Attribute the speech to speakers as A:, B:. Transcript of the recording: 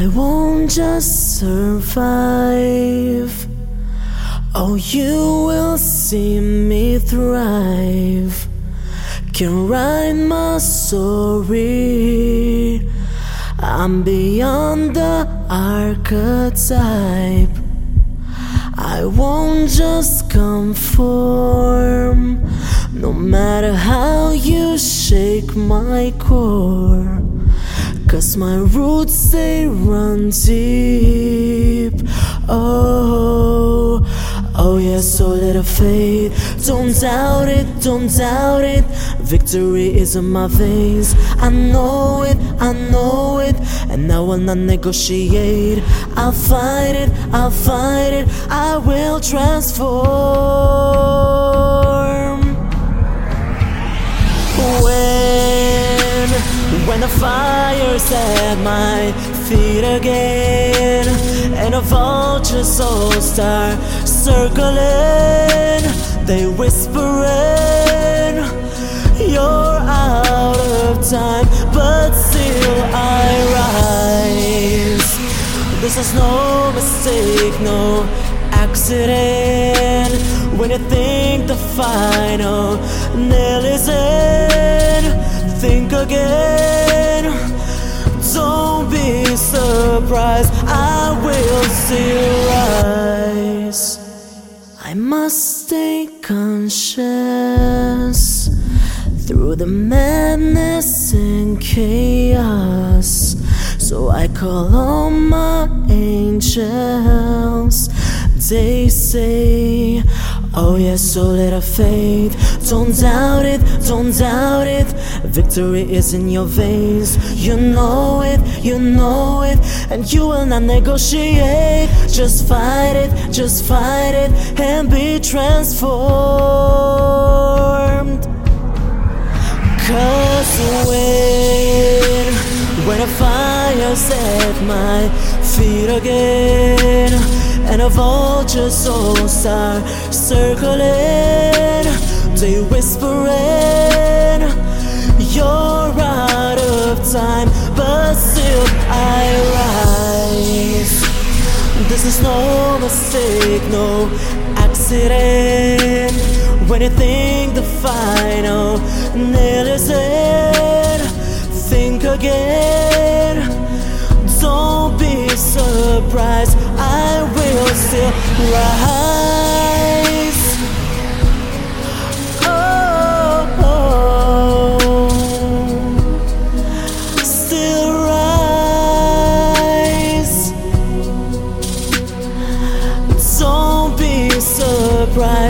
A: I won't just survive. Oh, you will see me thrive. Can write my story. I'm beyond the archetype. I won't just conform, no matter how you shake my core. Cause my roots they run deep. Oh, oh yeah, so little faith. Don't doubt it, don't doubt it. Victory is in my veins. I know it, I know it. And I will not negotiate. I'll fight it, I'll fight it. I will transform. Fire's at my feet again, and the vultures all start circling, they whispering, You're out of time, but still I rise. This is no mistake, no accident. When you think the final nail is in, surprised, I will still rise. I must stay conscious through the madness and chaos. So I call on my angels. They say, Oh, yes, so little faith. Don't doubt it, don't doubt. Victory is in your veins. You know it, you know it. And you will not negotiate. Just fight it, just fight it, and be transformed. Cause when, when a fire set my feet again, and a vulture's all start circling, they whispering, This is no mistake, no accident. When you think the final nail is in, think again. Rise. Don't be surprised,